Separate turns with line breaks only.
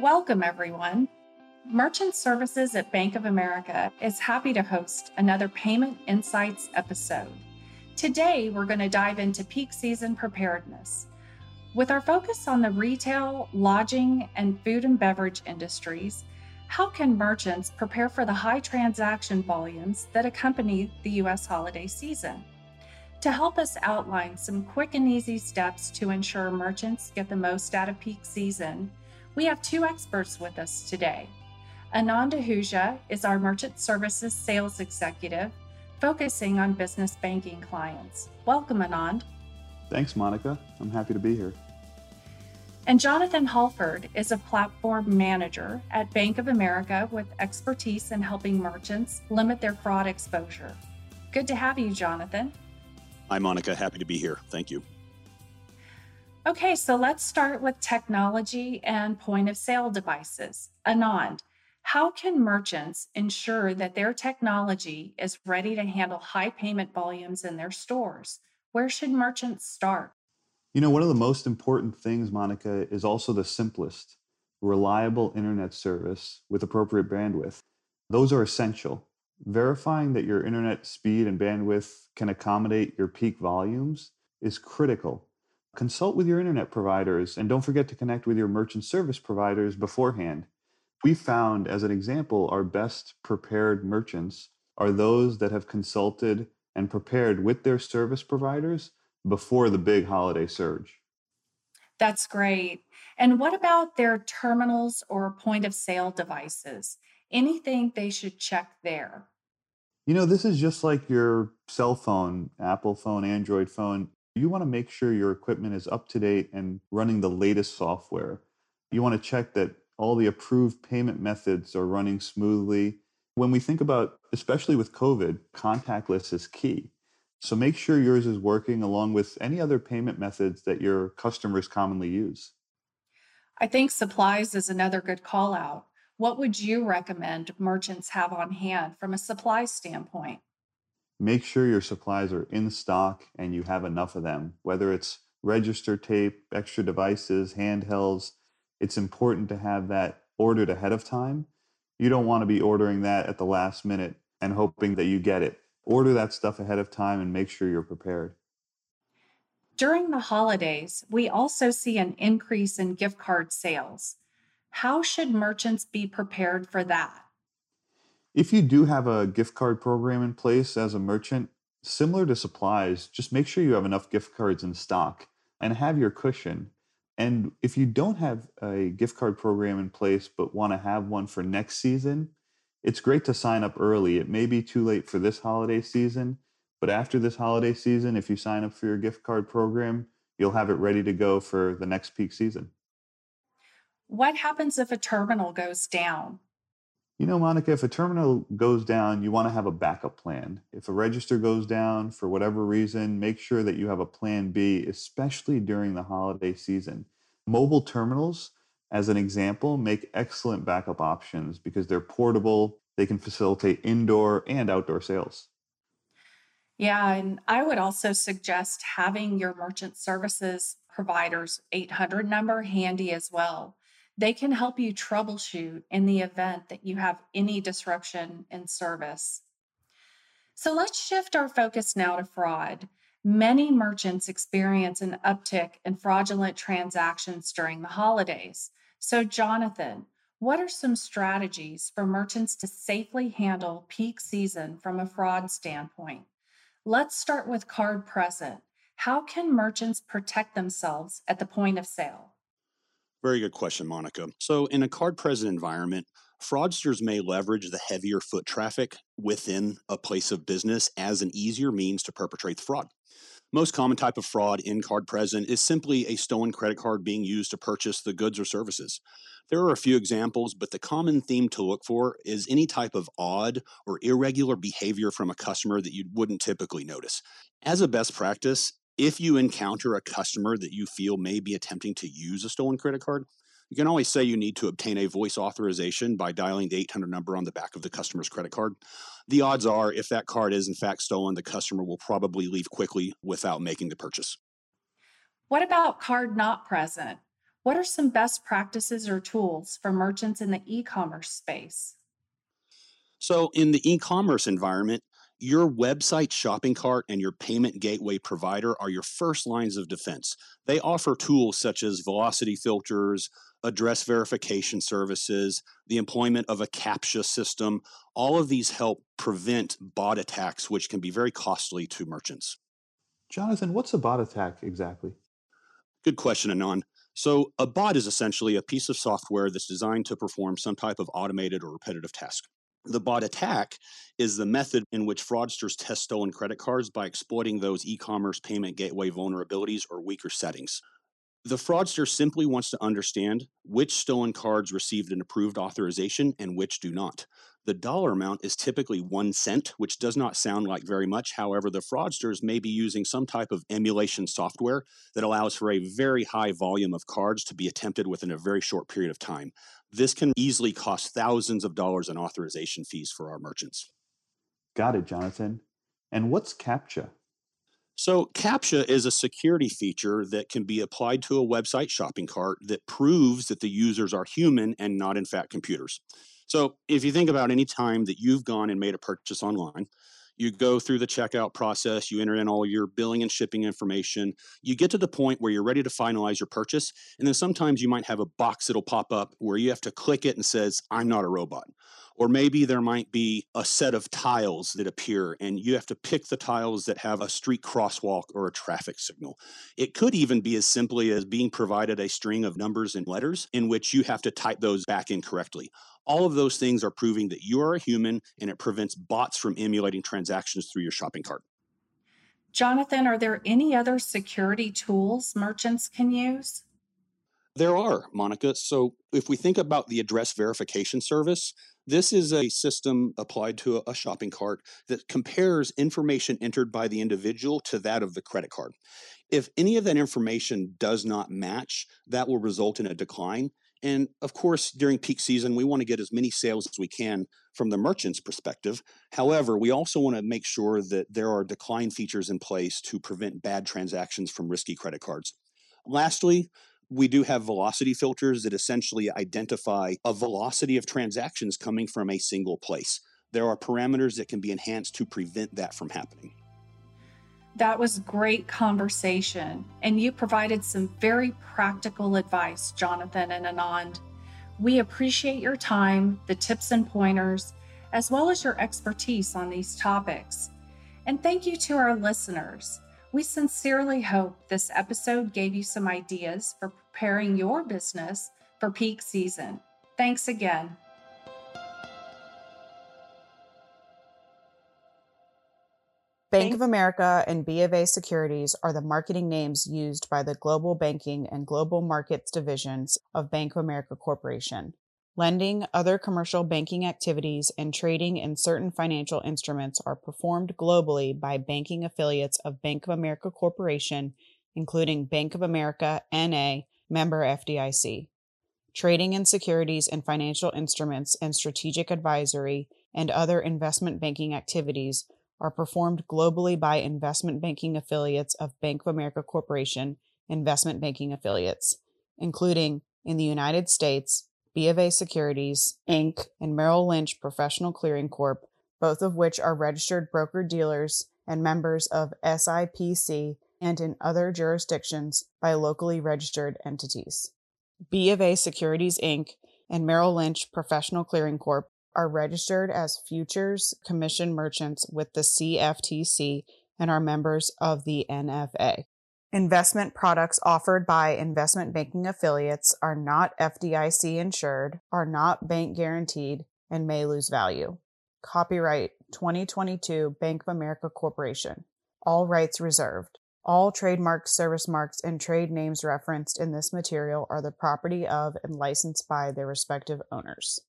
Welcome, everyone. Merchant Services at Bank of America is happy to host another Payment Insights episode. Today, we're going to dive into peak season preparedness. With our focus on the retail, lodging, and food and beverage industries, how can merchants prepare for the high transaction volumes that accompany the U.S. holiday season? To help us outline some quick and easy steps to ensure merchants get the most out of peak season, we have two experts with us today. Anand Ahuja is our Merchant Services Sales Executive, focusing on business banking clients. Welcome, Anand.
Thanks, Monica. I'm happy to be here.
And Jonathan Hallford is a platform manager at Bank of America with expertise in helping merchants limit their fraud exposure. Good to have you, Jonathan.
Hi, Monica. Happy to be here. Thank you.
Okay, so let's start with technology and point of sale devices. Anand, how can merchants ensure that their technology is ready to handle high payment volumes in their stores? Where should merchants start?
You know, one of the most important things, Monica, is also the simplest reliable internet service with appropriate bandwidth. Those are essential. Verifying that your internet speed and bandwidth can accommodate your peak volumes is critical consult with your internet providers and don't forget to connect with your merchant service providers beforehand. We found, as an example, our best prepared merchants are those that have consulted and prepared with their service providers before the big holiday surge.
That's great. And what about their terminals or point of sale devices? Anything they should check there?
You know, this is just like your cell phone, Apple phone, Android phone. You want to make sure your equipment is up to date and running the latest software. You want to check that all the approved payment methods are running smoothly. When we think about, especially with COVID, contactless is key. So make sure yours is working along with any other payment methods that your customers commonly use.
I think supplies is another good call out. What would you recommend merchants have on hand from a supply standpoint?
Make sure your supplies are in stock and you have enough of them, whether it's register tape, extra devices, handhelds. It's important to have that ordered ahead of time. You don't want to be ordering that at the last minute and hoping that you get it. Order that stuff ahead of time and make sure you're prepared.
During the holidays, we also see an increase in gift card sales. How should merchants be prepared for that?
If you do have a gift card program in place as a merchant, similar to supplies, just make sure you have enough gift cards in stock and have your cushion. And if you don't have a gift card program in place but want to have one for next season, it's great to sign up early. It may be too late for this holiday season, but after this holiday season, if you sign up for your gift card program, you'll have it ready to go for the next peak season.
What happens if a terminal goes down?
You know, Monica, if a terminal goes down, you want to have a backup plan. If a register goes down for whatever reason, make sure that you have a plan B, especially during the holiday season. Mobile terminals, as an example, make excellent backup options because they're portable, they can facilitate indoor and outdoor sales.
Yeah, and I would also suggest having your merchant services providers 800 number handy as well they can help you troubleshoot in the event that you have any disruption in service. So let's shift our focus now to fraud. Many merchants experience an uptick in fraudulent transactions during the holidays. So, Jonathan, what are some strategies for merchants to safely handle peak season from a fraud standpoint? Let's start with card present. How can merchants protect themselves at the point of sale?
Very good question, Monica. So, in a card present environment, fraudsters may leverage the heavier foot traffic within a place of business as an easier means to perpetrate the fraud. Most common type of fraud in card present is simply a stolen credit card being used to purchase the goods or services. There are a few examples, but the common theme to look for is any type of odd or irregular behavior from a customer that you wouldn't typically notice. As a best practice, if you encounter a customer that you feel may be attempting to use a stolen credit card, you can always say you need to obtain a voice authorization by dialing the 800 number on the back of the customer's credit card. The odds are, if that card is in fact stolen, the customer will probably leave quickly without making the purchase.
What about card not present? What are some best practices or tools for merchants in the e commerce space?
So, in the e commerce environment, your website shopping cart and your payment gateway provider are your first lines of defense. They offer tools such as velocity filters, address verification services, the employment of a CAPTCHA system. All of these help prevent bot attacks, which can be very costly to merchants.
Jonathan, what's a bot attack exactly?
Good question, Anand. So, a bot is essentially a piece of software that's designed to perform some type of automated or repetitive task. The bot attack is the method in which fraudsters test stolen credit cards by exploiting those e commerce payment gateway vulnerabilities or weaker settings. The fraudster simply wants to understand which stolen cards received an approved authorization and which do not. The dollar amount is typically one cent, which does not sound like very much. However, the fraudsters may be using some type of emulation software that allows for a very high volume of cards to be attempted within a very short period of time. This can easily cost thousands of dollars in authorization fees for our merchants.
Got it, Jonathan. And what's CAPTCHA?
So, CAPTCHA is a security feature that can be applied to a website shopping cart that proves that the users are human and not, in fact, computers. So if you think about any time that you've gone and made a purchase online, you go through the checkout process, you enter in all your billing and shipping information, you get to the point where you're ready to finalize your purchase, and then sometimes you might have a box that'll pop up where you have to click it and says, "I'm not a robot." Or maybe there might be a set of tiles that appear and you have to pick the tiles that have a street crosswalk or a traffic signal. It could even be as simply as being provided a string of numbers and letters in which you have to type those back in correctly. All of those things are proving that you are a human and it prevents bots from emulating transactions through your shopping cart.
Jonathan, are there any other security tools merchants can use?
There are, Monica. So if we think about the address verification service, this is a system applied to a shopping cart that compares information entered by the individual to that of the credit card. If any of that information does not match, that will result in a decline. And of course, during peak season, we want to get as many sales as we can from the merchant's perspective. However, we also want to make sure that there are decline features in place to prevent bad transactions from risky credit cards. Lastly, we do have velocity filters that essentially identify a velocity of transactions coming from a single place. There are parameters that can be enhanced to prevent that from happening.
That was great conversation, and you provided some very practical advice, Jonathan and Anand. We appreciate your time, the tips and pointers, as well as your expertise on these topics. And thank you to our listeners. We sincerely hope this episode gave you some ideas for preparing your business for peak season. Thanks again.
Bank of America and B of A Securities are the marketing names used by the Global Banking and Global Markets divisions of Bank of America Corporation. Lending, other commercial banking activities, and trading in certain financial instruments are performed globally by banking affiliates of Bank of America Corporation, including Bank of America NA, member FDIC. Trading in securities and financial instruments and strategic advisory and other investment banking activities are performed globally by investment banking affiliates of Bank of America Corporation, investment banking affiliates, including in the United States, B of A Securities, Inc., and Merrill Lynch Professional Clearing Corp., both of which are registered broker dealers and members of SIPC and in other jurisdictions by locally registered entities. B of A Securities Inc. and Merrill Lynch Professional Clearing Corp. are registered as futures commission merchants with the CFTC and are members of the NFA. Investment products offered by investment banking affiliates are not FDIC insured, are not bank guaranteed, and may lose value. Copyright 2022 Bank of America Corporation. All rights reserved. All trademarks, service marks, and trade names referenced in this material are the property of and licensed by their respective owners.